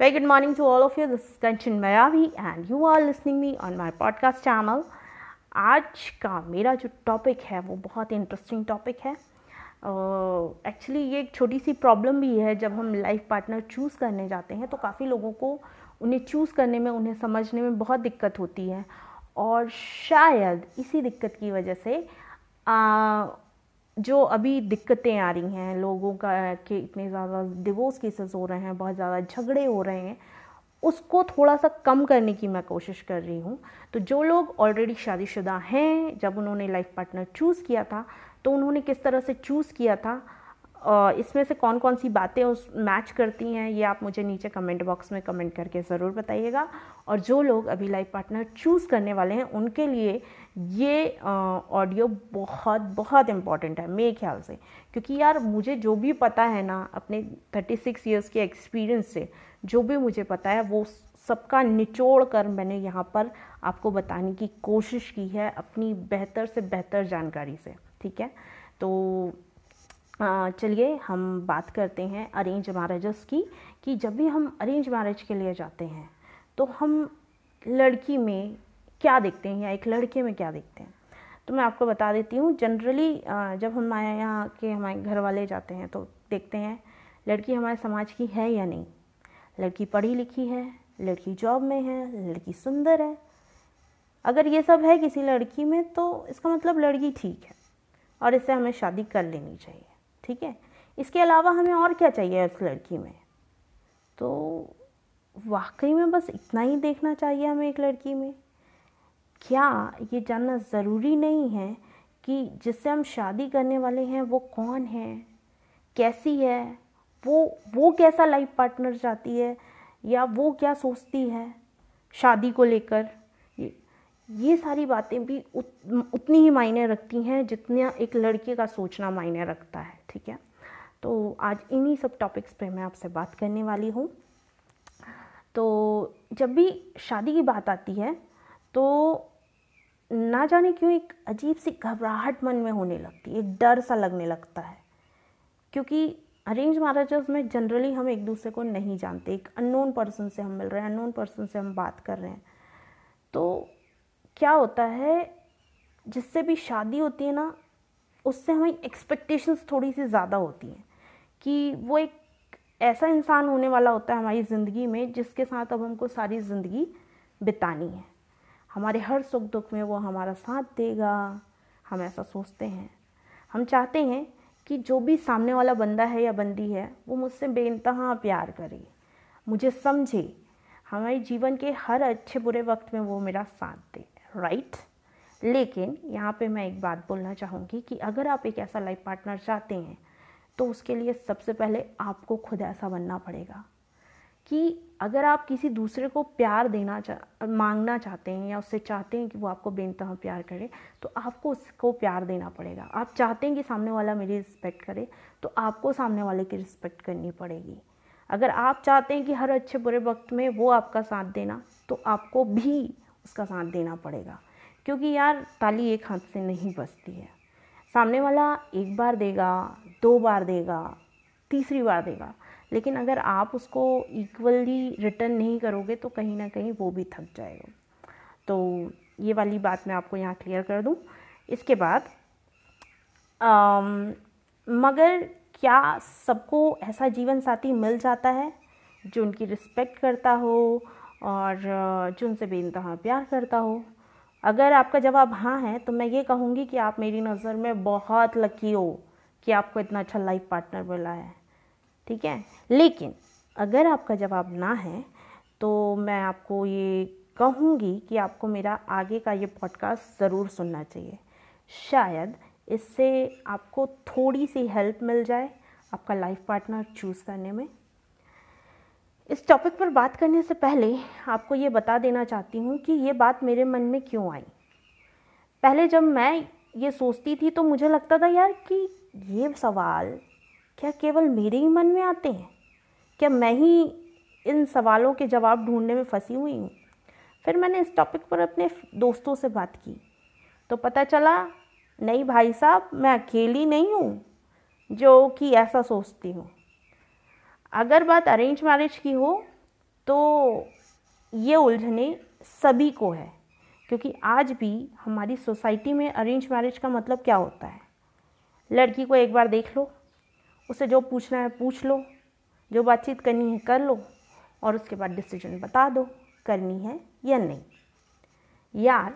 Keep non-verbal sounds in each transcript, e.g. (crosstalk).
Very good morning to all of you. This is Kanchan Mayavi and you are listening me on my podcast channel. आज का मेरा जो topic है वो बहुत इंटरेस्टिंग टॉपिक है एक्चुअली uh, ये एक छोटी सी प्रॉब्लम भी है जब हम लाइफ पार्टनर चूज़ करने जाते हैं तो काफ़ी लोगों को उन्हें चूज़ करने में उन्हें समझने में बहुत दिक्कत होती है और शायद इसी दिक्कत की वजह से uh, जो अभी दिक्कतें आ रही हैं, लोगों का कि इतने ज़्यादा डिवोर्स केसेस हो रहे हैं, बहुत ज़्यादा झगड़े हो रहे हैं, उसको थोड़ा सा कम करने की मैं कोशिश कर रही हूँ। तो जो लोग ऑलरेडी शादीशुदा हैं, जब उन्होंने लाइफ पार्टनर चूज़ किया था तो उन्होंने किस तरह से चूज़ किया था? इसमें से कौन कौन सी बातें उस मैच करती हैं, ये आप मुझे नीचे कमेंट बॉक्स में कमेंट करके ज़रूर बताइएगा। और जो लोग अभी लाइफ पार्टनर चूज़ करने वाले हैं, उनके लिए ये ऑडियो बहुत बहुत इंपॉर्टेंट है, मेरे ख्याल से। क्योंकि यार, मुझे जो भी पता है ना, अपने थर्टी सिक्स ईयर्स के एक्सपीरियंस से, जो भी मुझे पता है, वो सबका निचोड़ कर मैंने यहाँ पर आपको बताने की कोशिश की है, अपनी बेहतर से बेहतर जानकारी से, ठीक है? तो चलिए, हम बात करते हैं अरेंज मैरिजेस की, कि जब भी हम अरेंज मैरिज के लिए जाते हैं तो हम लड़की में क्या देखते हैं या एक लड़के में क्या देखते हैं? तो मैं आपको बता देती हूँ जनरली जब हमारे यहाँ के हमारे घर वाले जाते हैं तो देखते हैं, लड़की हमारे समाज की है या नहीं? लड़की पढ़ी लिखी है, लड़की जॉब में है, लड़की सुंदर है। अगर ये सब है किसी लड़की में तो इसका मतलब लड़की ठीक है और इससे हमें शादी कर लेनी चाहिए, ठीक है? इसके अलावा हमें और क्या चाहिए उस लड़की में? तो वाकई में बस इतना ही देखना चाहिए हमें एक लड़की में। क्या ये जानना ज़रूरी नहीं है कि जिससे हम शादी करने वाले हैं वो कौन है? कैसी है? वो वो कैसा लाइफ पार्टनर चाहती है? या वो क्या सोचती है शादी को लेकर? ये सारी बातें भी उत, उतनी ही मायने रखती हैं जितना एक लड़के का सोचना मायने रखता है ठीक है? तो आज इन्हीं सब टॉपिक्स पे मैं आपसे बात करने वाली हूँ। तो जब भी शादी की बात आती है तो ना जाने क्यों एक अजीब सी घबराहट मन में होने लगती है, एक डर सा लगने लगता है। क्योंकि अरेंज मैरिजेस में जनरली हम एक दूसरे को नहीं जानते, एक अननोन पर्सन से हम मिल रहे हैं अननोन पर्सन से हम बात कर रहे हैं। तो क्या होता है, जिससे भी शादी होती है ना, उससे हमें एक्सपेक्टेशंस थोड़ी सी ज़्यादा होती हैं कि वो एक ऐसा इंसान होने वाला होता है हमारी ज़िंदगी में जिसके साथ अब हमको सारी ज़िंदगी बितानी है। हमारे हर सुख दुख में वो हमारा साथ देगा। हम ऐसा सोचते हैं। हम चाहते हैं कि जो भी सामने वाला बंदा है या बंदी है, वो मुझसे बेनतहा प्यार करे, मुझे समझे। हमारे जीवन के हर अच्छे बुरे वक्त में वो मेरा साथ दे राइट लेकिन यहाँ पे मैं एक बात बोलना चाहूँगी कि अगर आप एक ऐसा लाइफ पार्टनर चाहते हैं तो उसके लिए सबसे पहले आपको खुद ऐसा बनना पड़ेगा कि अगर आप किसी दूसरे को प्यार देना चाह मांगना चाहते हैं या उससे चाहते हैं कि वो आपको बेनतहा प्यार करे तो आपको उसको प्यार देना पड़ेगा। आप चाहते हैं कि सामने वाला मेरी रिस्पेक्ट करे तो आपको सामने वाले की रिस्पेक्ट करनी पड़ेगी। अगर आप चाहते हैं कि हर अच्छे बुरे वक्त में वो आपका साथ देना तो आपको भी उसका साथ देना पड़ेगा। क्योंकि यार, ताली एक हाथ से नहीं बसती है। सामने वाला एक बार देगा, दो बार देगा, तीसरी बार देगा लेकिन अगर आप उसको इक्वली रिटर्न नहीं करोगे तो कहीं ना कहीं वो भी थक जाएगा। तो ये वाली बात मैं आपको यहाँ क्लियर कर दूँ। इसके बाद आम, मगर क्या सबको ऐसा जीवन साथी मिल जाता है जो उनकी रिस्पेक्ट करता हो और जो उनसे बेनतहा प्यार करता हो? अगर आपका जवाब हाँ है तो मैं ये कहूँगी कि आप मेरी नज़र में बहुत लकी हो कि आपको इतना अच्छा लाइफ पार्टनर मिला है। ठीक है? लेकिन अगर आपका जवाब ना है तो मैं आपको ये कहूँगी कि आपको मेरा आगे का ये पॉडकास्ट ज़रूर सुनना चाहिए। शायद इससे आपको थोड़ी सी हेल्प मिल जाए आपका लाइफ पार्टनर चूज़ करने में। इस टॉपिक पर बात करने से पहले आपको ये बता देना चाहती हूँ कि ये बात मेरे मन में क्यों आई? पहले जब मैं ये सोचती थी तो मुझे लगता था यार कि ये सवाल क्या केवल मेरे ही मन में आते हैं? क्या मैं ही इन सवालों के जवाब ढूँढने में फंसी हुई हूँ? फिर मैंने इस टॉपिक पर अपने दोस्तों से बात की। तो पता चला, नहीं भाई साहब, मैं अकेली नहीं हूँ, जो कि ऐसा सोचती हूँ। अगर बात अरेंज मैरिज की हो तो ये उलझने सभी को है, क्योंकि आज भी हमारी सोसाइटी में अरेंज मैरिज का मतलब क्या होता है? लड़की को एक बार देख लो। उसे जो पूछना है पूछ लो, जो बातचीत करनी है कर लो और उसके बाद डिसीज़न बता दो, करनी है या नहीं। यार,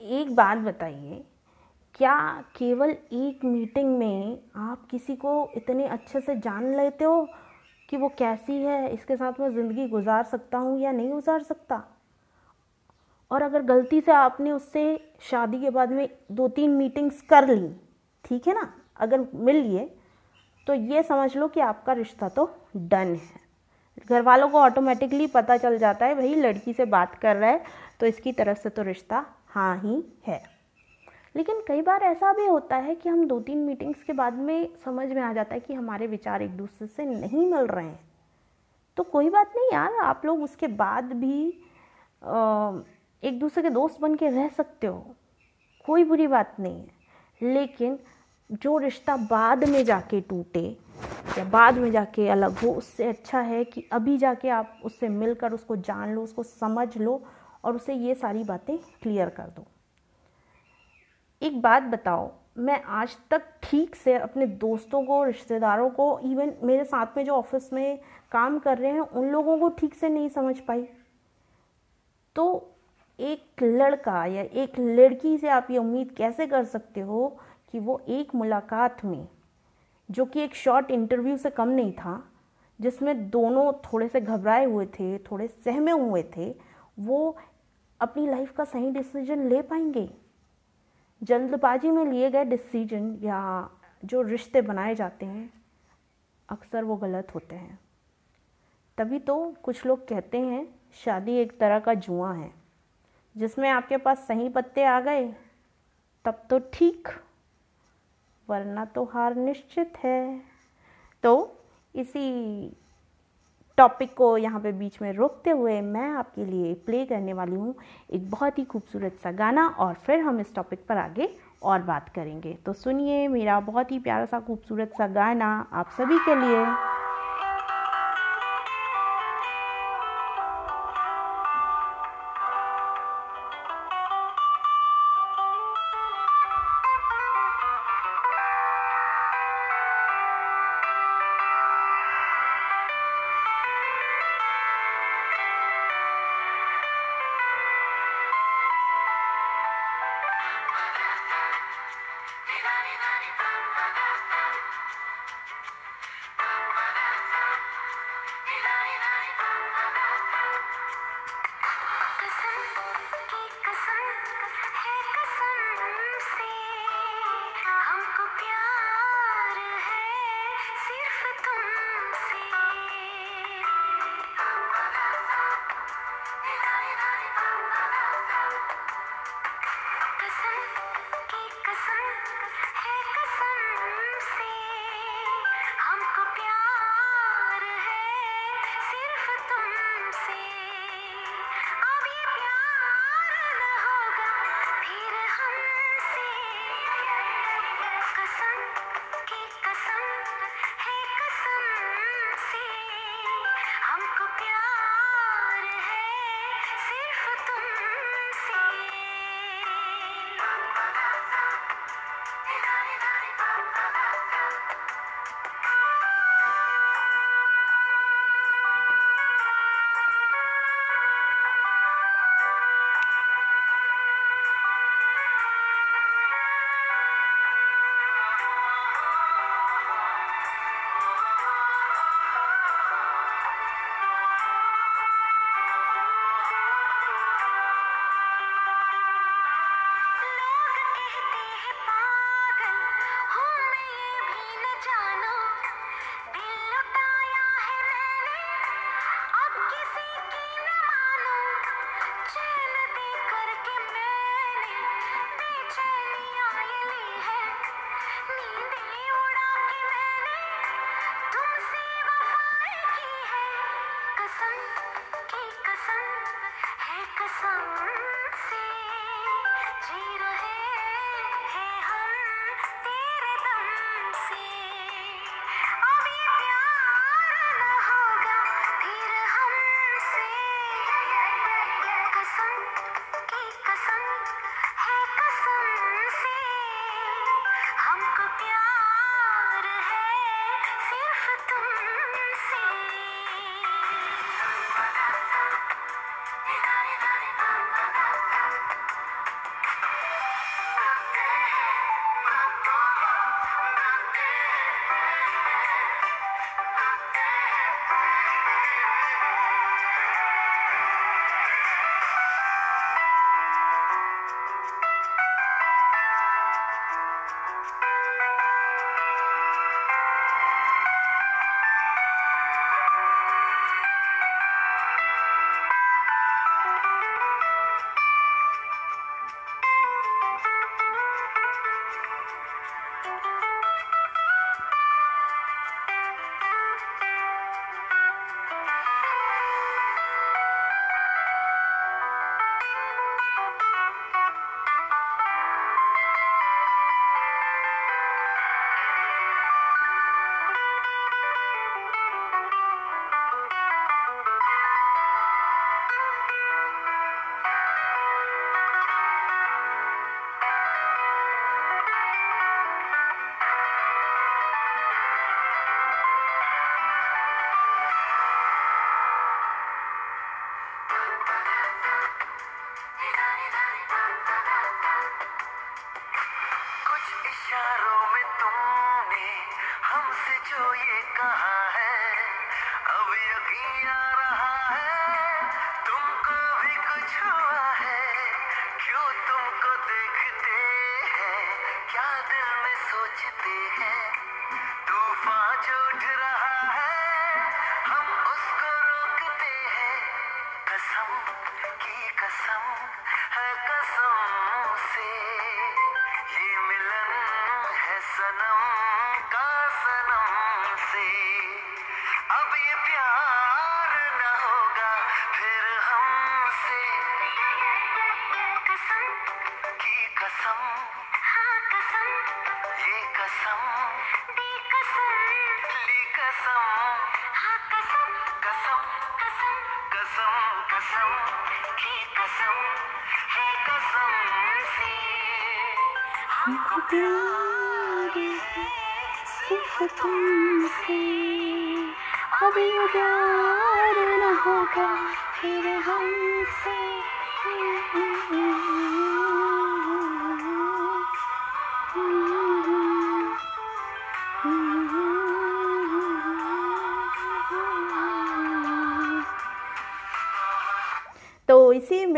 एक बात बताइए, क्या केवल एक मीटिंग में आप किसी को इतने अच्छे से जान लेते हो कि वो कैसी है, इसके साथ मैं ज़िंदगी गुजार सकता हूँ या नहीं गुजार सकता? और अगर गलती से आपने उससे शादी के बाद में दो तीन मीटिंग्स कर ली, ठीक है ना? अगर मिल लिए तो ये समझ लो कि आपका रिश्ता तो डन है। घर वालों को ऑटोमेटिकली पता चल जाता है, भाई, लड़की से बात कर रहा है तो इसकी तरफ़ से तो रिश्ता हाँ ही है। लेकिन कई बार ऐसा भी होता है कि हम दो तीन मीटिंग्स के बाद में समझ में आ जाता है कि हमारे विचार एक दूसरे से नहीं मिल रहे हैं। तो कोई बात नहीं यार, आप लोग उसके बाद भी एक दूसरे के दोस्त बन के रह सकते हो, कोई बुरी बात नहीं है। लेकिन जो रिश्ता बाद में जाके टूटे या बाद में जाके अलग हो, उससे अच्छा है कि अभी जाके आप उससे मिलकर उसको जान लो, उसको समझ लो और उसे ये सारी बातें क्लियर कर दो। एक बात बताओ, मैं आज तक ठीक से अपने दोस्तों को, रिश्तेदारों को इवन मेरे साथ में जो ऑफ़िस में काम कर रहे हैं, उन लोगों को ठीक से नहीं समझ पाई। तो एक लड़का या एक लड़की से आप ये उम्मीद कैसे कर सकते हो कि वो एक मुलाकात में, जो कि एक शॉर्ट इंटरव्यू से कम नहीं था, जिसमें दोनों थोड़े से घबराए हुए थे, थोड़े सहमे हुए थे, वो अपनी लाइफ का सही डिसीज़न ले पाएँगे? जल्दबाजी में लिए गए डिसीज़न या जो रिश्ते बनाए जाते हैं, अक्सर वो गलत होते हैं। तभी तो कुछ लोग कहते हैं, शादी एक तरह का जुआ है, जिसमें आपके पास सही पत्ते आ गए, तब तो ठीक। वरना तो हार निश्चित है। तो इसी टॉपिक को यहाँ पे बीच में रोकते हुए मैं आपके लिए प्ले करने वाली हूँ एक बहुत ही खूबसूरत सा गाना और फिर हम इस टॉपिक पर आगे और बात करेंगे। तो सुनिए मेरा बहुत ही प्यारा सा खूबसूरत सा गाना आप सभी के लिए।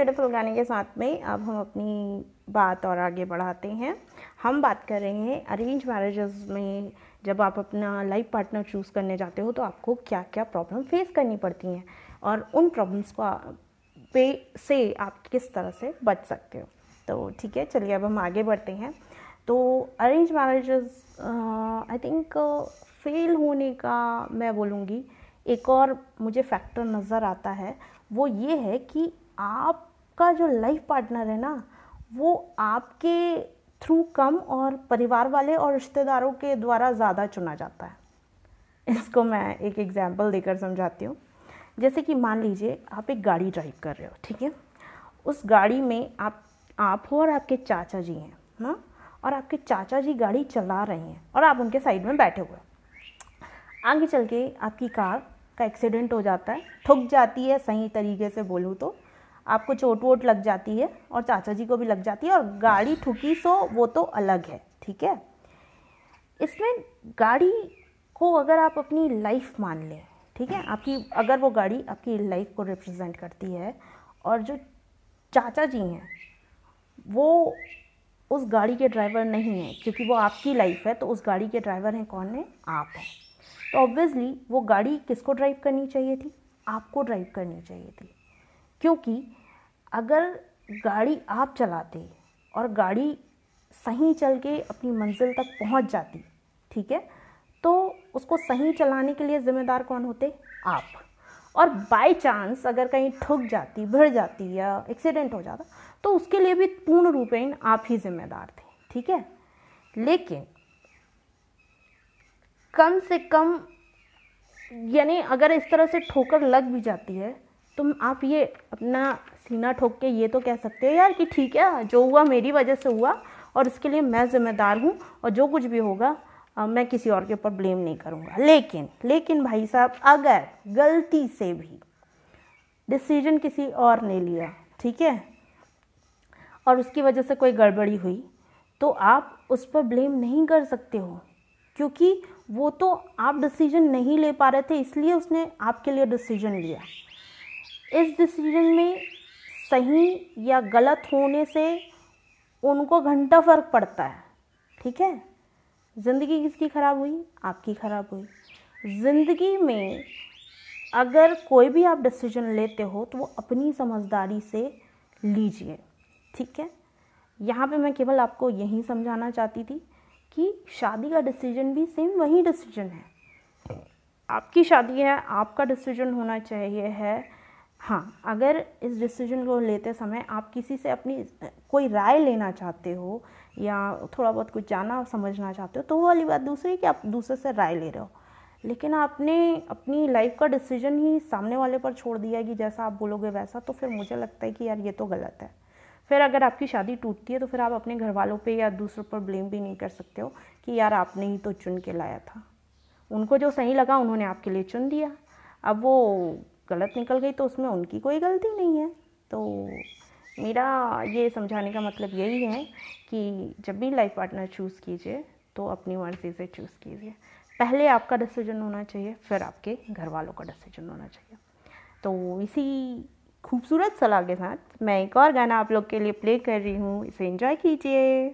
ब्यूटीफुल गाने के साथ में अब हम अपनी बात और आगे बढ़ाते हैं। हम बात कर रहे हैं अरेंज मैरिजेस में जब आप अपना लाइफ पार्टनर चूज़ करने जाते हो तो आपको क्या क्या प्रॉब्लम फेस करनी पड़ती हैं और उन प्रॉब्लम्स को पे से आप किस तरह से बच सकते हो। तो ठीक है, चलिए अब हम आगे बढ़ते हैं। तो arrange marriages I think fail होने का मैं बोलूँगी, एक और मुझे फैक्टर नज़र आता है, वो ये है कि आपका जो लाइफ पार्टनर है ना, वो आपके थ्रू कम और परिवार वाले और रिश्तेदारों के द्वारा ज़्यादा चुना जाता है। इसको मैं एक एग्ज़ाम्पल देकर समझाती हूँ। जैसे कि मान लीजिए, आप एक गाड़ी ड्राइव कर रहे हो, ठीक है? उस गाड़ी में आप आप हो और आपके चाचा जी हैं ना और आपके चाचा जी गाड़ी चला रहे हैं और आप उनके साइड में बैठे हुए आगे चल के आपकी कार का एक्सीडेंट हो जाता है, ठुक जाती है सही तरीके से बोलूँ तो। आपको चोट वोट लग जाती है और चाचा जी को भी लग जाती है और गाड़ी ठुकी सो, वो तो अलग है, ठीक है? इसमें गाड़ी को अगर आप अपनी लाइफ मान लें, ठीक है? आपकी, अगर वो गाड़ी आपकी लाइफ को रिप्रेजेंट करती है और जो चाचा जी हैं, वो उस गाड़ी के ड्राइवर नहीं हैं, क्योंकि वो आपकी लाइफ है तो उस गाड़ी के ड्राइवर हैं कौन है? आप हैं। तो ऑब्वियसली वो गाड़ी किसको ड्राइव करनी चाहिए थी? आपको ड्राइव करनी चाहिए थी। क्योंकि अगर गाड़ी आप चलाते और गाड़ी सही चल के अपनी मंजिल तक पहुँच जाती, ठीक है? तो उसको सही चलाने के लिए ज़िम्मेदार कौन होते? आप। और बाय चांस अगर कहीं ठुक जाती, भिड़ जाती या एक्सीडेंट हो जाता तो उसके लिए भी पूर्ण रूपेण आप ही जिम्मेदार थे, ठीक है? लेकिन कम से कम, यानी अगर इस तरह से ठोकर लग भी जाती है तो आप ये अपना सीना ठोक के ये तो कह सकते हो यार कि ठीक है, जो हुआ मेरी वजह से हुआ और इसके लिए मैं ज़िम्मेदार हूँ और जो कुछ भी होगा मैं किसी और के ऊपर ब्लेम नहीं करूँगा। लेकिन लेकिन भाई साहब, अगर गलती से भी डिसीज़न किसी और ने लिया, ठीक है, और उसकी वजह से कोई गड़बड़ी हुई तो आप उस पर ब्लेम नहीं कर सकते हो, क्योंकि वो तो आप डिसीज़न नहीं ले पा रहे थे, इसलिए उसने आपके लिए डिसीज़न लिया। इस डिसीज़न में सही या गलत होने से उनको घंटा फ़र्क पड़ता है। ठीक है? ज़िंदगी किसकी ख़राब हुई? आपकी ख़राब हुई। ज़िंदगी में अगर कोई भी आप डिसीज़न लेते हो तो वो अपनी समझदारी से लीजिए। ठीक है? यहाँ पे मैं केवल आपको यही समझाना चाहती थी कि शादी का डिसीज़न भी सेम वही डिसीज़न है। आपकी शादी है, आपका डिसीज़न होना चाहिए, है हाँ अगर इस डिसीज़न को लेते समय आप किसी से अपनी, कोई राय लेना चाहते हो या थोड़ा बहुत कुछ जाना समझना चाहते हो तो वो वाली बात दूसरी कि आप दूसरे से राय ले रहे हो। लेकिन आपने अपनी लाइफ का डिसीज़न ही सामने वाले पर छोड़ दिया कि जैसा आप बोलोगे वैसा तो फिर मुझे लगता है कि यार ये तो गलत है। फिर अगर आपकी शादी टूटती है तो फिर आप अपने घर वालों पर या दूसरों पर ब्लेम भी नहीं कर सकते हो कि यार आपने ही तो चुन के लाया था। उनको जो सही लगा, उन्होंने आपके लिए चुन दिया। अब वो गलत निकल गई तो उसमें उनकी कोई गलती नहीं है। तो मेरा ये समझाने का मतलब यही है कि जब भी लाइफ पार्टनर चूज़ कीजिए तो अपनी मर्ज़ी से चूज़ कीजिए। पहले आपका डिसीज़न होना चाहिए, फिर आपके घर वालों का डिसीज़न होना चाहिए। तो इसी खूबसूरत सलाह के साथ मैं एक और गाना आप लोग के लिए प्ले कर रही हूँ। इसे एंजॉय कीजिए।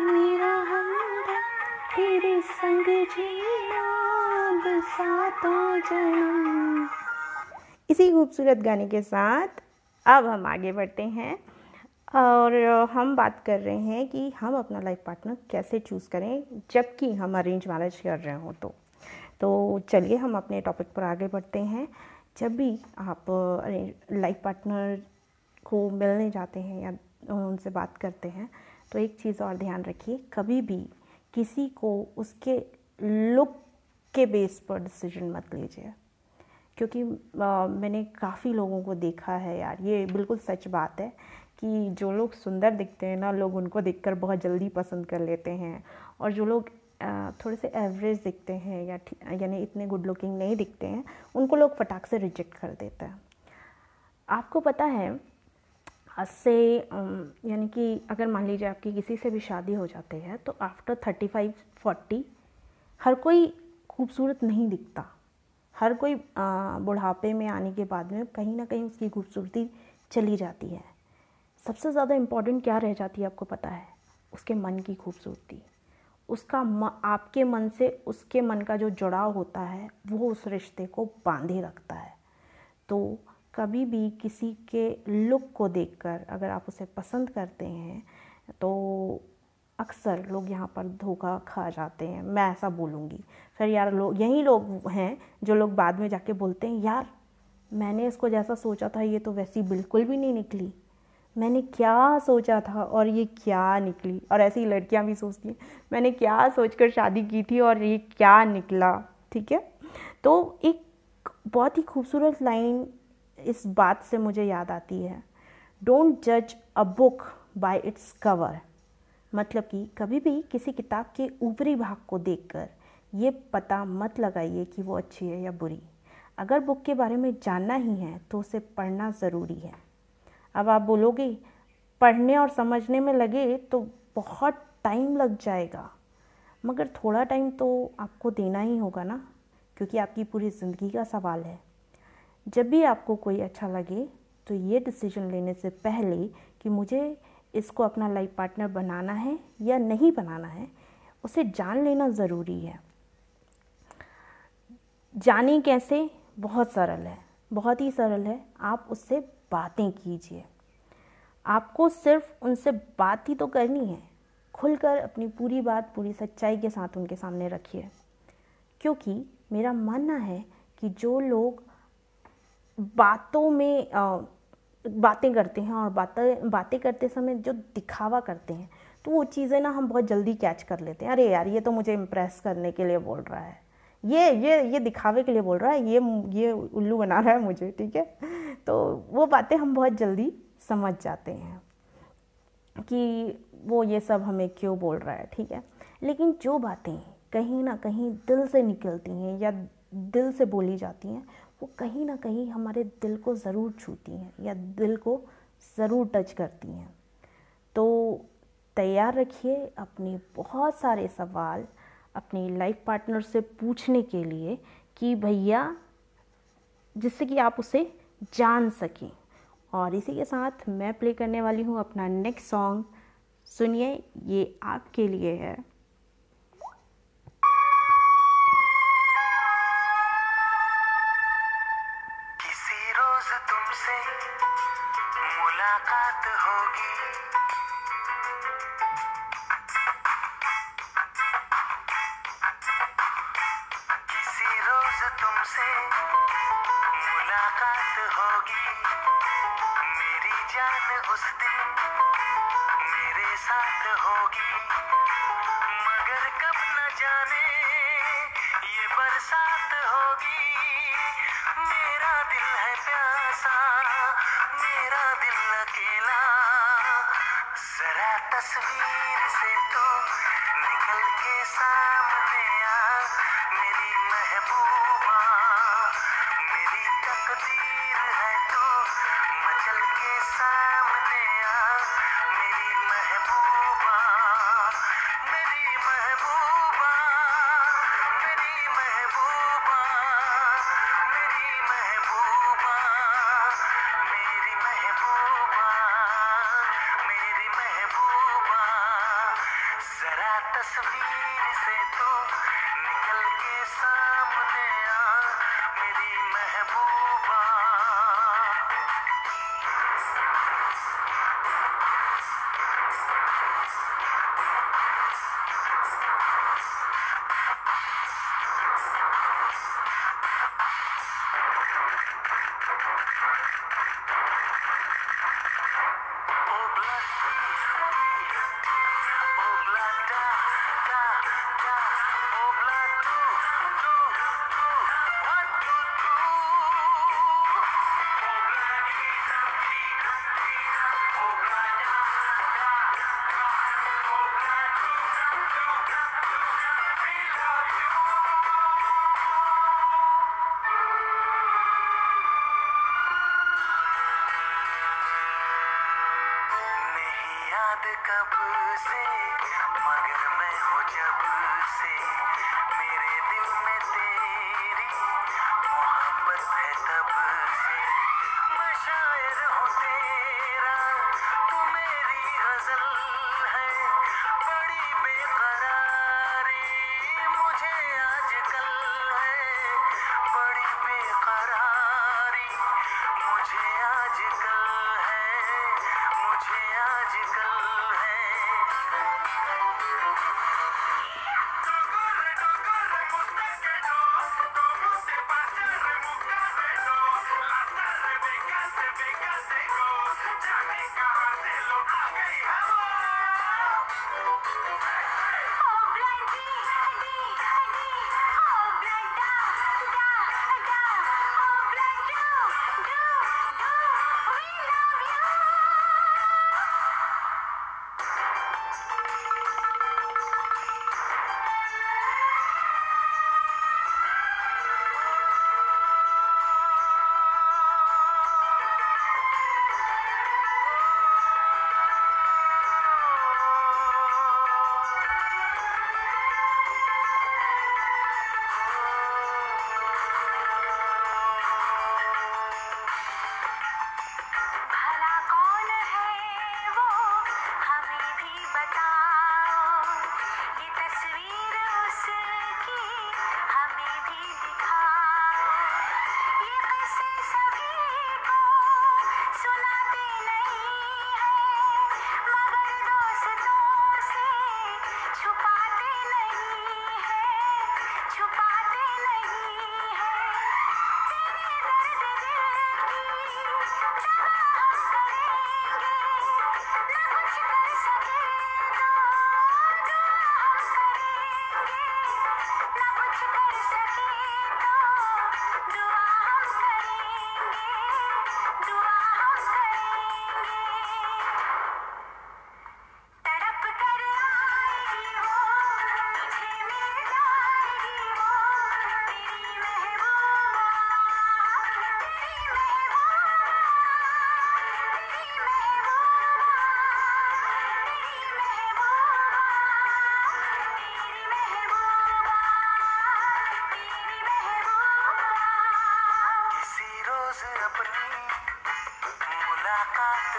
मेरा तेरे संग जन्म इसी खूबसूरत गाने के साथ अब हम आगे बढ़ते हैं और हम बात कर रहे हैं कि हम अपना लाइफ पार्टनर कैसे चूज़ करें, जबकि हम अरेंज मैरिज कर रहे हों तो। तो चलिए हम अपने टॉपिक पर आगे बढ़ते हैं। जब भी आप लाइफ पार्टनर को मिलने जाते हैं या उनसे बात करते हैं तो एक चीज़ और ध्यान रखिए कभी भी किसी को उसके लुक के बेस पर डिसीज़न मत लीजिए। क्योंकि आ, मैंने काफ़ी लोगों को देखा है यार ये बिल्कुल सच बात है कि जो लोग सुंदर दिखते हैं ना लोग उनको देखकर बहुत जल्दी पसंद कर लेते हैं। और जो लोग थोड़े से एवरेज दिखते हैं या यानी इतने गुड लुकिंग नहीं दिखते हैं उनको लोग फटाक से रिजेक्ट कर देते हैं। आपको पता है से यानी कि अगर मान लीजिए आपकी किसी से भी शादी हो जाती है तो आफ्टर थर्टी फाइव फोर्टी हर कोई खूबसूरत नहीं दिखता। हर कोई बुढ़ापे में आने के बाद में कहीं ना कहीं उसकी खूबसूरती चली जाती है। सबसे ज़्यादा इंपॉर्टेंट क्या रह जाती है आपको पता है? उसके मन की खूबसूरती। उसका म, आपके मन से उसके मन का जो जुड़ाव होता है वो उस रिश्ते को बांधे रखता है। तो कभी भी किसी के लुक को देखकर अगर आप उसे पसंद करते हैं तो अक्सर लोग यहाँ पर धोखा खा जाते हैं। मैं ऐसा बोलूँगी। फिर यार लोग यही लोग हैं जो लोग बाद में जाके बोलते हैं, यार, मैंने इसको जैसा सोचा था, ये तो वैसी बिल्कुल भी नहीं निकली। मैंने क्या सोचा था और ये क्या निकली? और ऐसी लड़कियाँ भी सोचती हैं, मैंने क्या सोचकर शादी की थी और ये क्या निकला? ठीक है? तो एक बहुत ही खूबसूरत लाइन इस बात से मुझे याद आती है। डोंट जज a book by its cover मतलब कि कभी भी किसी किताब के ऊपरी भाग को देखकर ये पता मत लगाइए कि वो अच्छी है या बुरी। अगर बुक के बारे में जानना ही है तो उसे पढ़ना ज़रूरी है। अब आप बोलोगे, पढ़ने और समझने में लगे तो बहुत टाइम लग जाएगा। मगर थोड़ा टाइम तो आपको देना ही होगा ना, क्योंकि आपकी पूरी ज़िंदगी का सवाल है। जब भी आपको कोई अच्छा लगे तो ये डिसीज़न लेने से पहले कि मुझे इसको अपना लाइफ पार्टनर बनाना है या नहीं बनाना है, उसे जान लेना ज़रूरी है। जाने कैसे? बहुत सरल है। बहुत ही सरल है। आप उससे बातें कीजिए। आपको सिर्फ़ उनसे बात ही तो करनी है। खुलकर अपनी पूरी बात, पूरी सच्चाई के साथ उनके सामने रखिए। क्योंकि मेरा मानना है कि जो लोग बातों में बातें करते हैं और बातें बातें करते समय जो दिखावा करते हैं तो वो चीज़ें ना हम बहुत जल्दी कैच कर लेते हैं। अरे यार, ये तो मुझे इम्प्रेस करने के लिए बोल रहा है। ये ये ये दिखावे के लिए बोल रहा है, ये ये उल्लू बना रहा है मुझे, ठीक है? तो वो बातें हम बहुत जल्दी समझ जाते हैं कि वो ये सब हमें क्यों बोल रहा है, ठीक है? लेकिन जो बातें कहीं ना कहीं दिल से निकलती हैं या दिल से बोली जाती हैं वो कहीं ना कहीं हमारे दिल को ज़रूर छूती हैं या दिल को ज़रूर टच करती हैं। तो तैयार रखिए अपने बहुत सारे सवाल अपनी लाइफ पार्टनर से पूछने के लिए कि भैया, जिससे कि आप उसे जान सकें। और इसी के साथ मैं प्ले करने वाली हूँ अपना नेक्स्ट सॉन्ग सुनिए, ये आपके लिए है।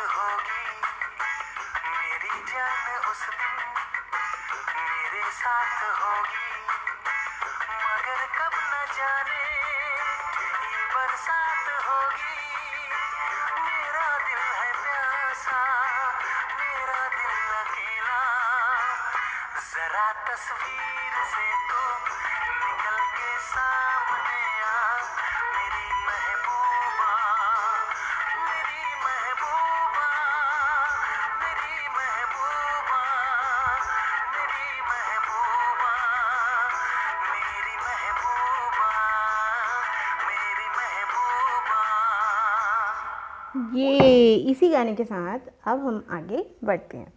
ये इसी गाने के साथ अब हम आगे बढ़ते हैं।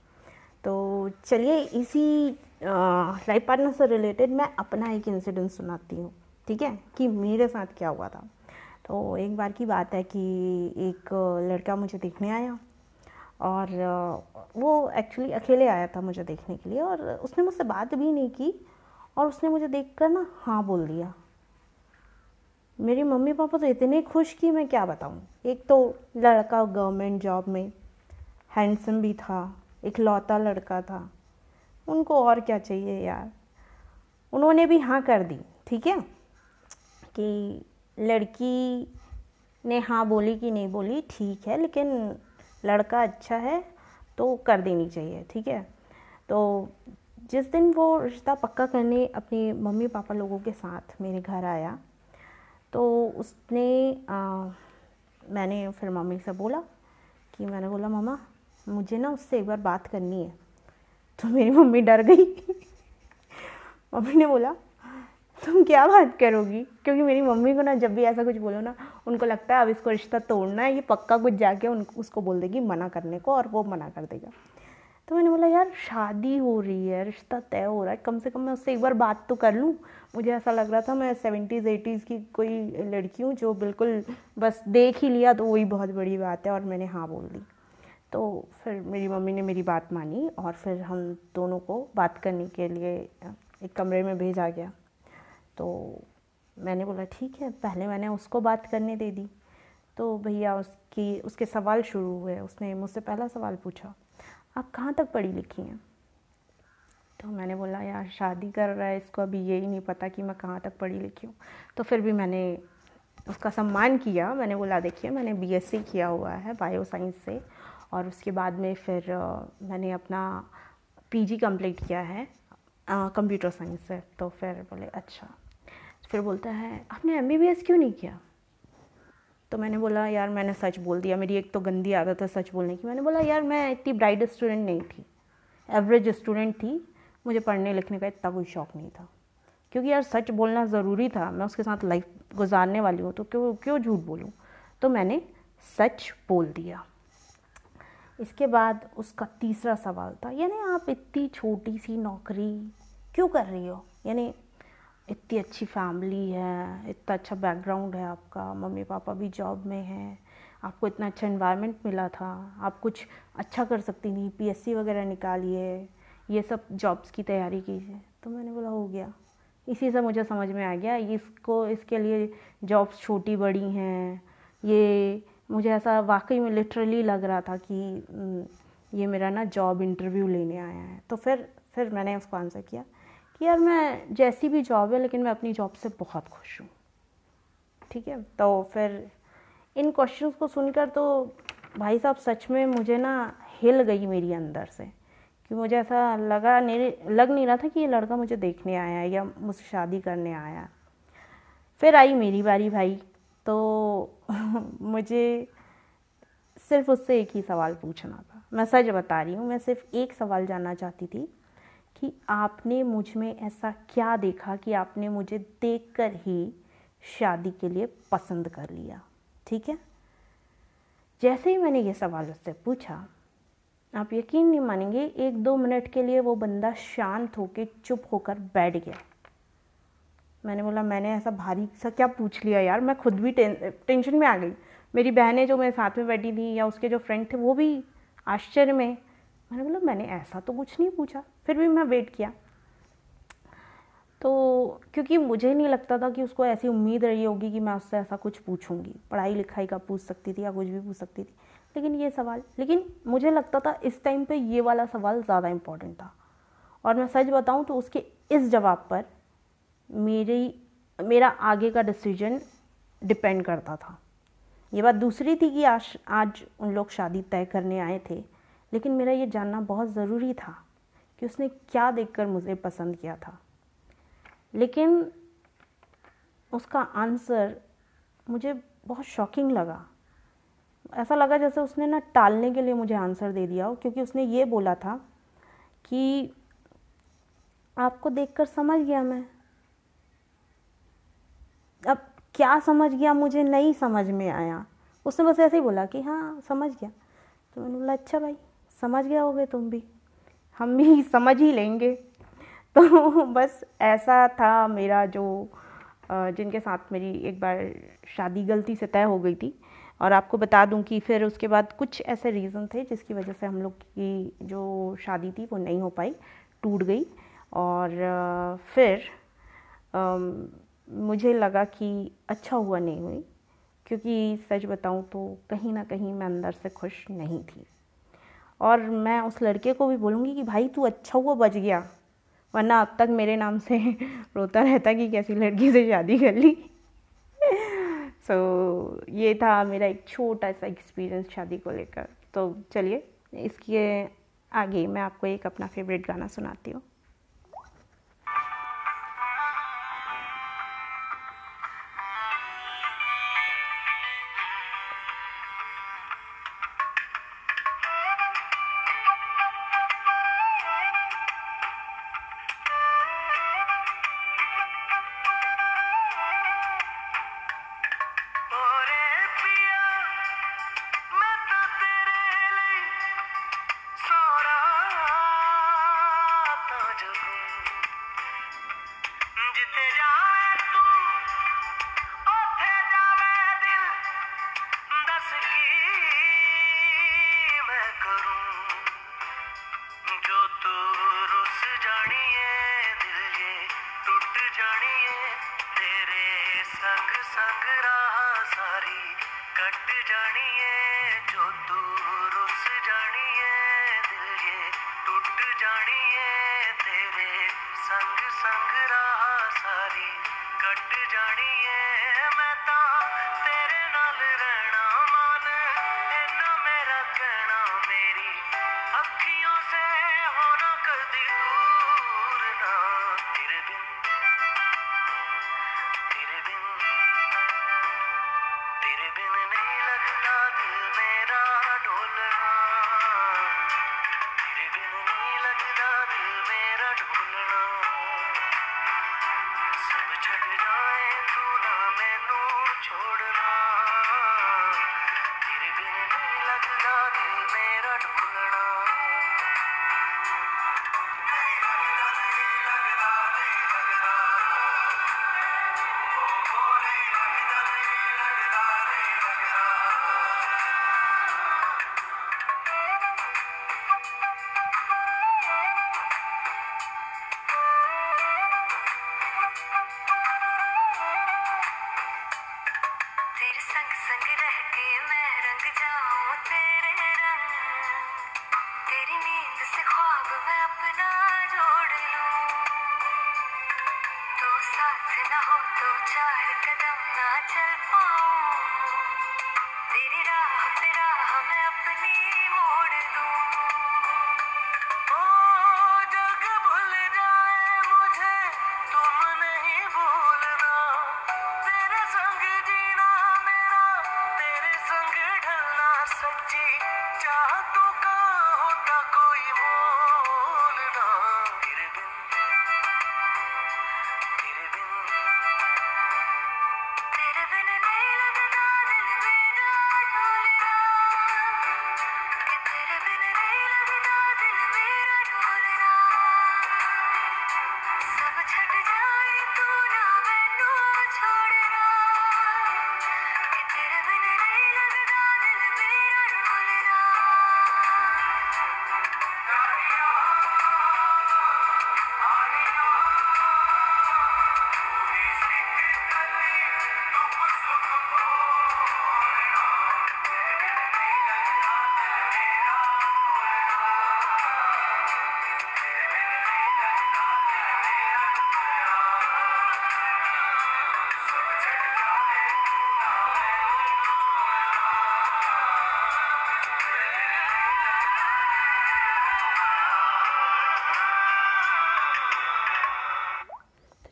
तो चलिए इसी लाइफ पार्टनर से रिलेटेड मैं अपना एक इंसिडेंट सुनाती हूँ, ठीक है? कि मेरे साथ क्या हुआ था। तो एक बार की बात है कि एक लड़का मुझे देखने आया और वो एक्चुअली अकेले आया था मुझे देखने के लिए और उसने मुझसे बात भी नहीं की और उसने मुझे देख कर ना हाँ बोल दिया। मेरी मम्मी पापा तो इतने खुश कि मैं क्या बताऊँ। एक तो लड़का गवर्नमेंट जॉब में हैंडसम भी था एक लौता लड़का था। उनको और क्या चाहिए यार? उन्होंने भी हाँ कर दी, ठीक है? कि लड़की ने हाँ बोली कि नहीं बोली, ठीक है, लेकिन लड़का अच्छा है तो कर देनी चाहिए, ठीक है? तो जिस दिन वो रिश्ता पक्का करने अपने मम्मी पापा लोगों के साथ मेरे घर आया तो उसने आ, मैंने फिर मम्मी से बोला कि मैंने बोला मामा मुझे ना उससे एक बार बात करनी है। तो मेरी मम्मी डर गई। मम्मी ने बोला तुम क्या बात करोगी? क्योंकि मेरी मम्मी को ना जब भी ऐसा कुछ बोलो ना उनको लगता है अब इसको रिश्ता तोड़ना है ये पक्का कुछ जाके उन उसको बोल देगी मना करने को और वो मना कर देगा। तो मैंने बोला यार शादी हो रही है रिश्ता तय हो रहा है कम से कम मैं उससे एक बार बात तो कर लूँ मुझे ऐसा लग रहा था मैं सेवेंटीज़ एटीज़ की कोई लड़की हूँ जो बिल्कुल बस देख ही लिया तो वही बहुत बड़ी बात है और मैंने हाँ बोल दी। तो फिर मेरी मम्मी ने मेरी बात मानी और फिर हम दोनों को बात करने के लिए एक कमरे में भेजा गया। तो मैंने बोला, ठीक है, पहले मैंने उसको बात करने दे दी। तो भैया उसकी, उसके सवाल शुरू हुए, उसने मुझसे पहला सवाल पूछा, आप कहाँ तक पढ़ी लिखी हैं? तो मैंने बोला, यार, शादी कर रहा है, इसको अभी यही नहीं पता कि मैं कहाँ तक पढ़ी लिखी हूँ। तो फिर भी मैंने उसका सम्मान किया। मैंने बोला, देखिए, मैंने बीएससी किया हुआ है बायो साइंस से और उसके बाद में फिर मैंने अपना पीजी कंप्लीट किया है कंप्यूटर साइंस से। तो फिर बोले अच्छा। फिर बोलता है, आपने एमबीबीएस क्यों नहीं किया? तो मैंने बोला, यार, मैंने सच बोल दिया। मेरी एक तो गंदी आदत है सच बोलने की। मैंने बोला, यार, मैं इतनी ब्राइट स्टूडेंट नहीं थी। एवरेज स्टूडेंट थी मुझे पढ़ने लिखने का इतना कोई शौक़ नहीं था। क्योंकि यार सच बोलना ज़रूरी था, मैं उसके साथ लाइफ गुजारने वाली हूँ तो क्यों क्यों झूठ बोलूँ? तो मैंने सच बोल दिया। इसके बाद उसका तीसरा सवाल था, यानी आप इतनी छोटी सी नौकरी क्यों कर रही हो? यानी इतनी अच्छी फैमिली है, इतना अच्छा बैकग्राउंड है आपका मम्मी पापा भी जॉब में हैं, आपको इतना अच्छा इन्वायरमेंट मिला था, आप कुछ अच्छा कर सकती थी पीएससी वगैरह निकालिए ये सब जॉब्स की तैयारी कीजिए तो मैंने बोला, हो गया। इसी से मुझे समझ में आ गया, इसको, इसके लिए जॉब्स छोटी बड़ी हैं। ये मुझे ऐसा वाकई में लिटरली लग रहा था कि ये मेरा ना जॉब इंटरव्यू लेने आया है। तो फिर फिर मैंने उसको आंसर किया कि, यार, मैं जैसी भी जॉब है, लेकिन मैं अपनी जॉब से बहुत खुश हूँ। ठीक है? तो फिर इन क्वेश्चन को सुनकर तो भाई साहब, सच में मुझे ना हिल गई मेरी अंदर से। कि मुझे ऐसा लगा नहीं, लग नहीं रहा था कि ये लड़का मुझे देखने आया है या मुझसे शादी करने आया फिर आई मेरी बारी भाई। तो (laughs) मुझे सिर्फ़ उससे एक ही सवाल पूछना था। मैं सच बता रही हूँ, मैं सिर्फ़ एक सवाल जानना चाहती थी कि आपने मुझमें ऐसा क्या देखा कि आपने मुझे देखकर ही शादी के लिए पसंद कर लिया? ठीक है? जैसे ही मैंने ये सवाल उससे पूछा आप यकीन नहीं मानेंगे, एक दो मिनट के लिए वो बंदा शांत होकर चुप होकर बैठ गया। मैंने बोला, मैंने ऐसा भारी सा क्या पूछ लिया यार? मैं खुद भी टेंशन में आ गई। मेरी बहनें जो मेरे साथ में बैठी थी या उसके जो फ्रेंड थे वो भी आश्चर्य में। मैंने बोला, मैंने ऐसा तो कुछ नहीं पूछा। फिर भी मैं वेट किया। तो क्योंकि मुझे नहीं लगता था कि उसको ऐसी उम्मीद रही होगी कि मैं उससे ऐसा कुछ पूछूँगी। पढ़ाई लिखाई का पूछ सकती थी या कुछ भी पूछ सकती थी। लेकिन ये सवाल, लेकिन मुझे लगता था इस टाइम पे ये वाला सवाल ज़्यादा इम्पोर्टेंट था। और मैं सच बताऊँ तो उसके इस जवाब पर मेरी, मेरा आगे का डिसीज़न डिपेंड करता था। ये बात दूसरी थी कि आज आज उन लोग शादी तय करने आए थे, लेकिन मेरा ये जानना बहुत ज़रूरी था कि उसने क्या देखकर मुझे पसंद किया था। लेकिन उसका आंसर मुझे बहुत शॉकिंग लगा। ऐसा लगा जैसे उसने ना टालने के लिए मुझे आंसर दे दिया हो, क्योंकि उसने ये बोला था कि आपको देखकर समझ गया मैं। अब क्या समझ गया मुझे नहीं समझ में आया। उसने बस ऐसे ही बोला कि हाँ समझ गया। तो मैंने बोला अच्छा भाई, समझ गया होगे तुम भी। हम भी (laughs) समझ ही लेंगे। तो बस ऐसा था मेरा जो जिनके साथ मेरी एक बार शादी गलती से तय हो गई थी। और आपको बता दूँ कि फिर उसके बाद कुछ ऐसे रीज़न थे जिसकी वजह से हम लोग की जो शादी थी वो नहीं हो पाई, टूट गई। और फिर मुझे लगा कि अच्छा हुआ नहीं हुई, क्योंकि सच बताऊँ तो कहीं ना कहीं मैं अंदर से खुश नहीं थी। और मैं उस लड़के को भी बोलूँगी कि भाई तू अच्छा हुआ बच गया, वरना अब तक मेरे नाम से (laughs) रोता रहता कि कैसी लड़की से शादी कर ली। सो so, ये था मेरा एक छोटा सा एक्सपीरियंस शादी को लेकर। तो चलिए इसके आगे मैं आपको एक अपना फेवरेट गाना सुनाती हूँ।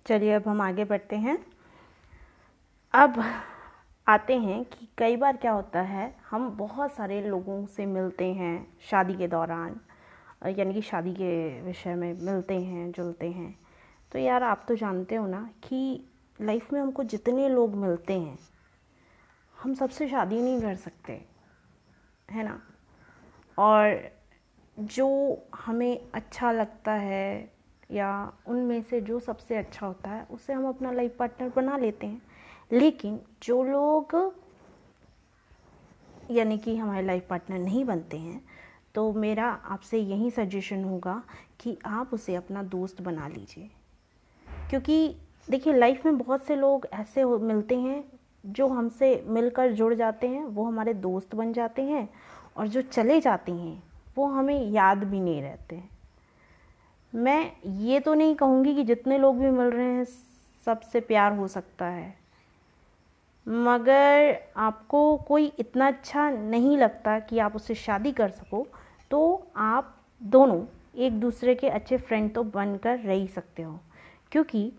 चलिए अब हम आगे बढ़ते हैं। अब आते हैं कि कई बार क्या होता है, हम बहुत सारे लोगों से मिलते हैं शादी के दौरान, यानी कि शादी के विषय में मिलते हैं, जुलते हैं। तो यार आप तो जानते हो ना कि लाइफ में हमको जितने लोग मिलते हैं, हम सबसे शादी नहीं कर सकते, है ना? और जो हमें अच्छा लगता है या उनमें से जो सबसे अच्छा होता है, उसे हम अपना लाइफ पार्टनर बना लेते हैं। लेकिन जो लोग, यानी कि हमारे लाइफ पार्टनर नहीं बनते हैं तो मेरा आपसे यही सजेशन होगा कि आप उसे अपना दोस्त बना लीजिए। क्योंकि देखिए लाइफ में बहुत से लोग ऐसे मिलते हैं, जो हमसे मिलकर जुड़ जाते हैं, वो हमारे दोस्त बन जाते हैं, और जो चले जाते हैं, वो हमें याद भी नहीं रहते। हैं मैं ये तो नहीं कहूँगी कि जितने लोग भी मिल रहे हैं, सबसे प्यार हो सकता है। मगर आपको कोई इतना अच्छा नहीं लगता कि आप उससे शादी कर सको तो आप दोनों एक दूसरे के अच्छे फ्रेंड तो बनकर रह ही सकते हो। क्योंकि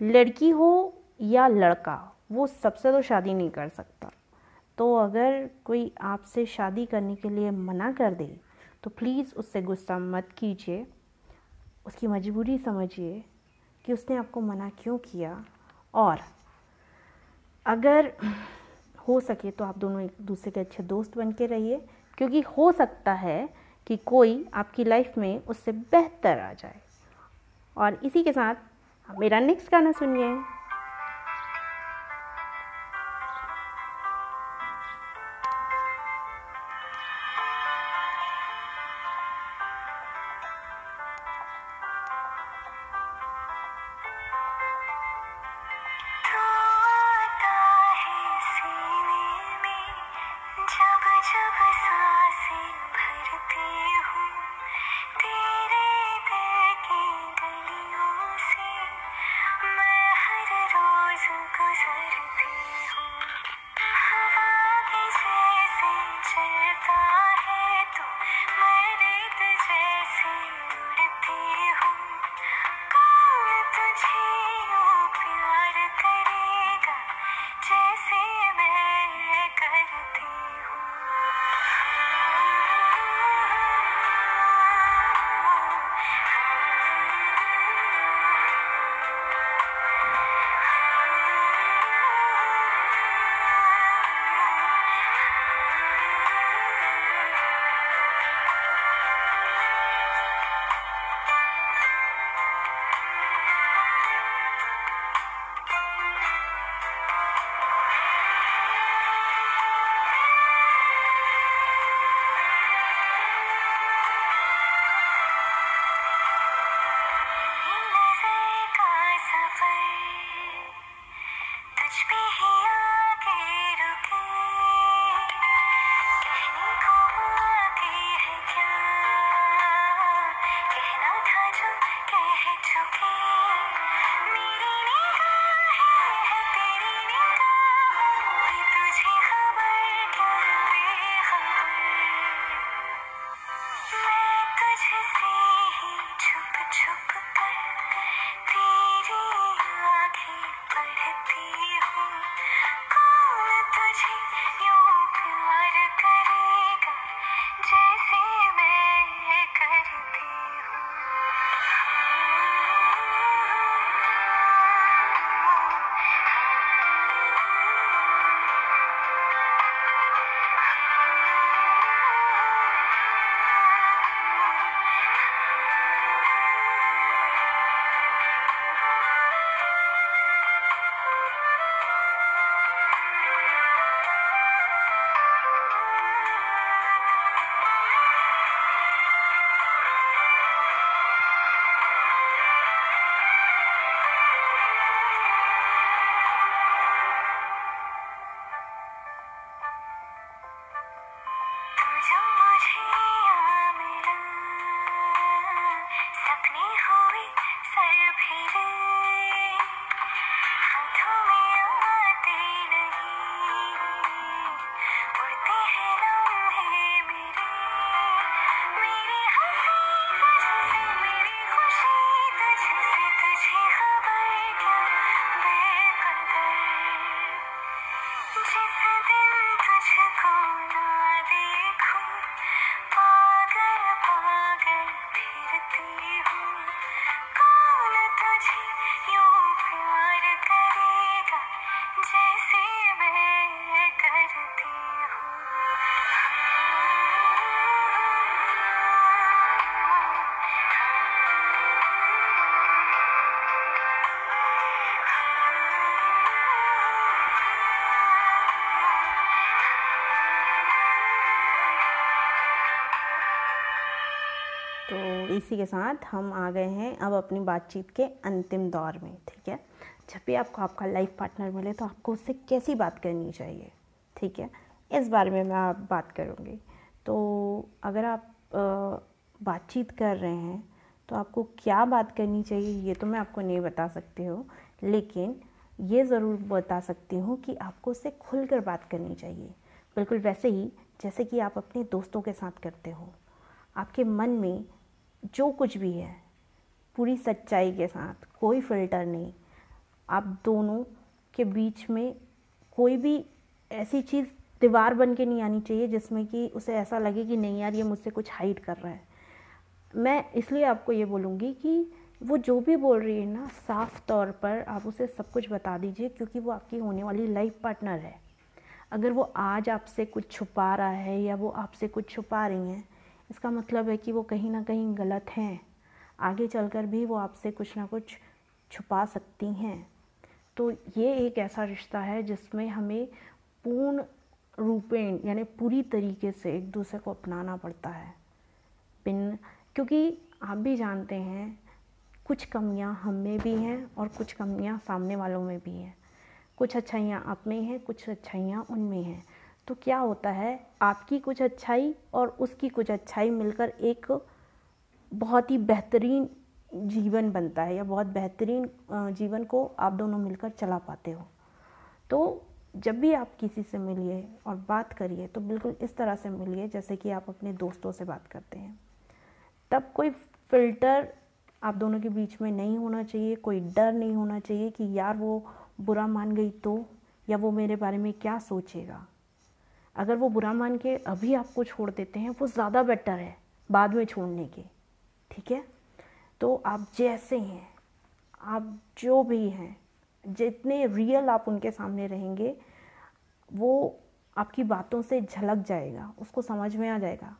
लड़की हो या लड़का, वो सबसे तो शादी नहीं कर सकता। तो अगर कोई आपसे शादी करने के लिए मना कर दे तो प्लीज़ उससे गुस्सा मत कीजिए। उसकी मजबूरी समझिए कि उसने आपको मना क्यों किया। और अगर हो सके तो आप दोनों एक दूसरे के अच्छे दोस्त बन के रहिए, क्योंकि हो सकता है कि कोई आपकी लाइफ में उससे बेहतर आ जाए। और इसी के साथ मेरा नेक्स्ट गाना सुनिए। इसी के साथ हम आ गए हैं अब अपनी बातचीत के अंतिम दौर में, ठीक है? जब भी आपको आपका लाइफ पार्टनर मिले तो आपको उससे कैसी बात करनी चाहिए, ठीक है? इस बारे में मैं आप बात करूँगी। तो अगर आप बातचीत कर रहे हैं तो आपको क्या बात करनी चाहिए ये तो मैं आपको नहीं बता सकती हूँ, लेकिन ये ज़रूर बता सकती हूँ कि आपको उससे खुल कर बात करनी चाहिए। बिल्कुल वैसे ही, जैसे कि आप अपने दोस्तों के साथ करते हो, आपके मन में जो कुछ भी है, पूरी सच्चाई के साथ, कोई फ़िल्टर नहीं। आप दोनों के बीच में कोई भी ऐसी चीज़ दीवार बन के नहीं आनी चाहिए जिसमें कि उसे ऐसा लगे कि नहीं यार, ये मुझसे कुछ हाइड कर रहा है। मैं इसलिए आपको ये बोलूँगी कि वो जो भी बोल रही है ना, साफ़ तौर पर आप उसे सब कुछ बता दीजिए क्योंकि वो आपकी होने वाली लाइफ पार्टनर है। अगर वो आज आपसे कुछ छुपा रहा है या वो आपसे कुछ छुपा रही हैं इसका मतलब है कि वो कहीं ना कहीं गलत हैं। आगे चलकर भी वो आपसे कुछ ना कुछ छुपा सकती हैं। तो ये एक ऐसा रिश्ता है जिसमें हमें पूर्ण रूपेण यानी पूरी तरीके से एक दूसरे को अपनाना पड़ता है। बिन, क्योंकि आप भी जानते हैं, कुछ कमियाँ हम में भी हैं और कुछ कमियाँ सामने वालों में भी हैं। कुछ अच्छाइयाँ आप में हैं, कुछ अच्छाइयाँ उनमें हैं। तो क्या होता है? आपकी कुछ अच्छाई और उसकी कुछ अच्छाई मिलकर एक बहुत ही बेहतरीन जीवन बनता है या बहुत बेहतरीन जीवन को आप दोनों मिलकर चला पाते हो। तो जब भी आप किसी से मिलिए और बात करिए तो बिल्कुल इस तरह से मिलिए जैसे कि आप अपने दोस्तों से बात करते हैं। तब कोई फ़िल्टर आप दोनों के बीच में नहीं होना चाहिए, कोई डर नहीं होना चाहिए कि यार वो बुरा मान गई तो या वो मेरे बारे में क्या सोचेगा। अगर वो बुरा मान के अभी आपको छोड़ देते हैं, वो ज़्यादा बेटर है बाद में छोड़ने के। ठीक है? तो आप जैसे हैं, आप जो भी हैं, जितने रियल आप उनके सामने रहेंगे, वो आपकी बातों से झलक जाएगा, उसको समझ में आ जाएगा।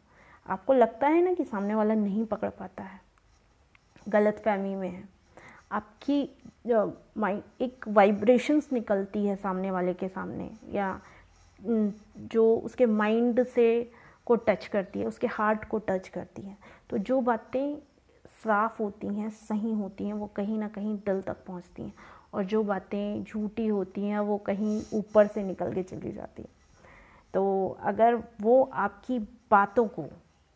आपको लगता है ना कि सामने वाला नहीं पकड़ पाता है। गलत फहमी में है। आपकी माइंड एक वाइब्रेशंस निकलती है सामने वाले के सामने, या जो उसके माइंड से को टच करती है, उसके हार्ट को टच करती है। तो जो बातें साफ़ होती हैं, सही होती हैं, वो कहीं ना कहीं दिल तक पहुँचती हैं और जो बातें झूठी होती हैं, वो कहीं ऊपर से निकल के चली जाती हैं। तो अगर वो आपकी बातों को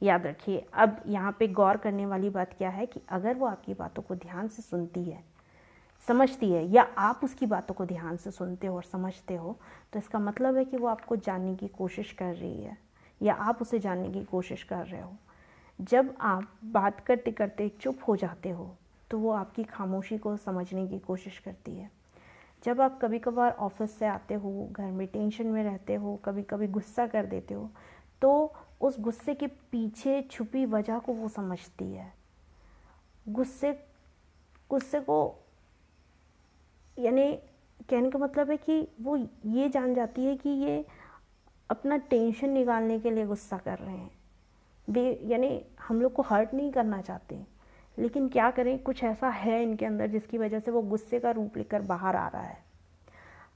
याद रखिए, अब यहाँ पे गौर करने वाली बात क्या है कि अगर वो आपकी बातों को ध्यान से सुनती है समझती है या आप उसकी बातों को ध्यान से सुनते हो और समझते हो तो इसका मतलब है कि वो आपको जानने की कोशिश कर रही है या आप उसे जानने की कोशिश कर रहे हो। जब आप बात करते करते चुप हो जाते हो तो वो आपकी खामोशी को समझने की कोशिश करती है। जब आप कभी कभार ऑफ़िस से आते हो, घर में टेंशन में रहते हो कभी कभी गुस्सा कर देते हो तो उस गुस्से के पीछे छुपी वजह को वो समझती है। गुस्से गुस्से को यानी कहने का मतलब है कि वो ये जान जाती है कि ये अपना टेंशन निकालने के लिए गुस्सा कर रहे हैं। वे, यानी हम लोग को हर्ट नहीं करना चाहते। लेकिन क्या करें, कुछ ऐसा है इनके अंदर जिसकी वजह से वो गुस्से का रूप लेकर बाहर आ रहा है।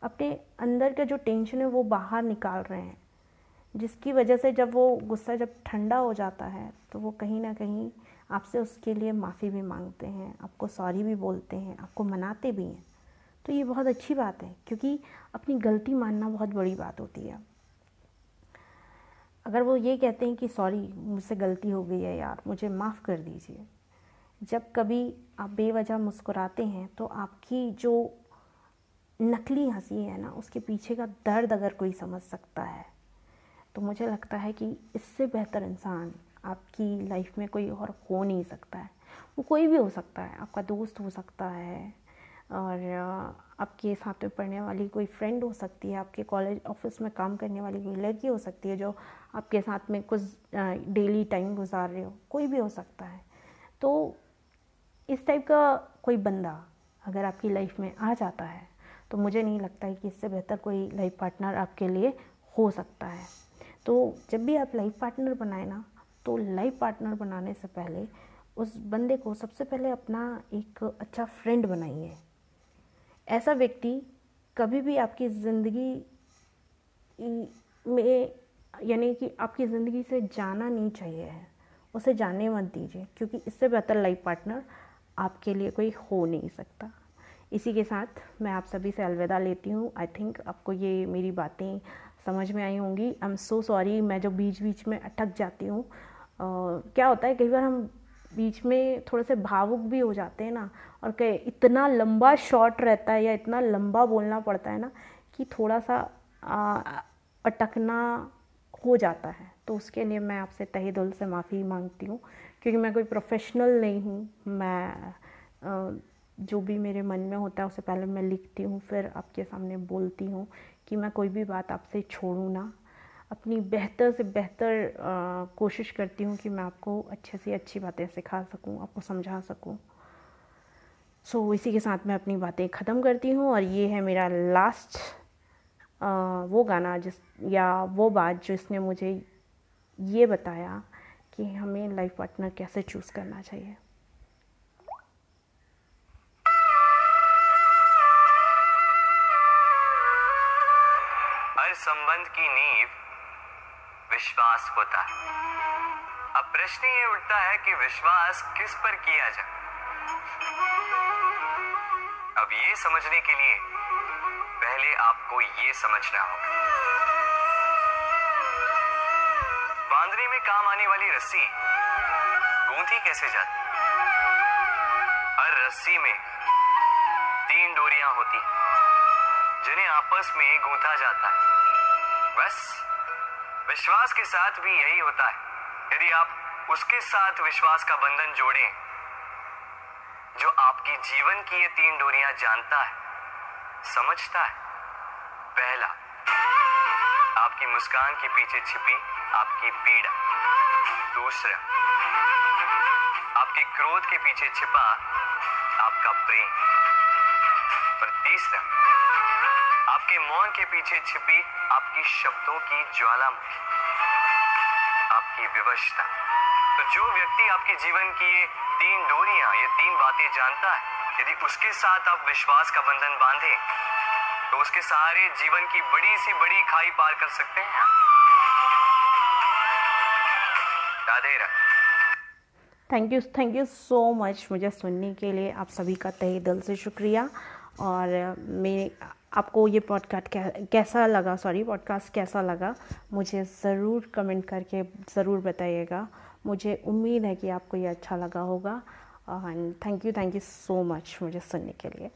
अपने अंदर का जो टेंशन है वो बाहर निकाल रहे हैं, जिसकी वजह से जब वो गुस्सा जब ठंडा हो जाता है तो वो कहीं ना कहीं आपसे उसके लिए माफ़ी भी मांगते हैं, आपको सॉरी भी बोलते हैं, आपको मनाते भी हैं। तो ये बहुत अच्छी बात है, क्योंकि अपनी गलती मानना बहुत बड़ी बात होती है। अगर वो ये कहते हैं कि, सॉरी, मुझसे गलती हो गई है यार, मुझे माफ़ कर दीजिए। जब कभी आप बेवजह मुस्कुराते हैं तो आपकी जो नकली हँसी है ना, उसके पीछे का दर्द अगर कोई समझ सकता है तो मुझे लगता है कि इससे बेहतर इंसान आपकी लाइफ में कोई और हो नहीं सकता है। वो कोई भी हो सकता है, आपका दोस्त हो सकता है और आपके साथ में पढ़ने वाली कोई फ्रेंड हो सकती है, आपके कॉलेज ऑफ़िस में काम करने वाली कोई लड़की हो सकती है जो आपके साथ में कुछ डेली टाइम गुजार रहे हो, कोई भी हो सकता है। तो इस टाइप का कोई बंदा अगर आपकी लाइफ में आ जाता है तो मुझे नहीं लगता है कि इससे बेहतर कोई लाइफ पार्टनर आपके लिए हो सकता है। तो जब भी आप लाइफ पार्टनर बनाए ना तो लाइफ पार्टनर बनाने से पहले उस बंदे को सबसे पहले अपना एक अच्छा फ्रेंड बनाइए। ऐसा व्यक्ति कभी भी आपकी ज़िंदगी में, यानी कि आपकी ज़िंदगी से जाना नहीं चाहिए है। उसे जाने मत दीजिए, क्योंकि इससे बेहतर लाइफ पार्टनर आपके लिए कोई हो नहीं सकता। इसी के साथ मैं आप सभी से अलविदा लेती हूँ। आई थिंक आपको ये मेरी बातें समझ में आई होंगी। आई एम सो सॉरी मैं जो बीच बीच में अटक जाती हूँ। क्या होता है, कई बार हम बीच में थोड़े से भावुक भी हो जाते हैं ना और कई इतना लंबा शॉट रहता है या इतना लंबा बोलना पड़ता है ना कि थोड़ा सा आ, अटकना हो जाता है। तो उसके लिए मैं आपसे तहे दिल से माफ़ी मांगती हूँ क्योंकि मैं कोई प्रोफेशनल नहीं हूँ। मैं आ, जो भी मेरे मन में होता है उससे पहले मैं लिखती हूँ फिर आपके सामने बोलती हूँ कि मैं कोई भी बात आपसे छोड़ूँ ना। अपनी बेहतर से बेहतर कोशिश करती हूँ कि मैं आपको अच्छे से अच्छी बातें सिखा सकूँ आपको समझा सकूँ। सो so, इसी के साथ मैं अपनी बातें ख़त्म करती हूँ और ये है मेरा लास्ट आ, वो गाना जिस या वो बात जो इसने मुझे ये बताया कि हमें लाइफ पार्टनर कैसे चूज़ करना चाहिए। संबंध की नींव विश्वास होता है। अब प्रश्न ये उठता है कि विश्वास किस पर किया जाए? अब ये समझने के लिए पहले आपको ये समझना होगा। बांधने में काम आने वाली रस्सी गूंथी कैसे जाती हर रस्सी में तीन डोरियाँ होती जिन्हें आपस में गूंथा जाता है। बस विश्वास के साथ भी यही होता है। यदि आप उसके साथ विश्वास का बंधन जोड़ें, जो आपकी जीवन की ये तीन डोरियाँ जानता है, समझता है, पहला, आपकी मुस्कान के पीछे छिपी आपकी पीड़ा। दूसरा, आपके क्रोध के पीछे छिपा आपका प्रेम। और तीसरा, आपके मौन के पीछे छिपी आपकी शब्दों की ज्वालामुखी। आपकी विवशता। तो जो व्यक्ति आपके जीवन की ये तीन डोरियाँ, ये तीन बातें जानता है, यदि उसके साथ आप विश्वास का बंधन बांधे तो उसके सहारे जीवन की बड़ी सी बड़ी खाई पार कर सकते हैं। Thank you thank you so much मुझे सुनने के लिए आप सभी का तहे दिल से शुक्रिया। और मैं आपको ये पॉडकास्ट कैसा लगा? सॉरी पॉडकास्ट कैसा लगा? मुझे ज़रूर कमेंट करके ज़रूर बताइएगा। मुझे उम्मीद है कि आपको ये अच्छा लगा होगा। And thank you thank you so much मुझे सुनने के लिए।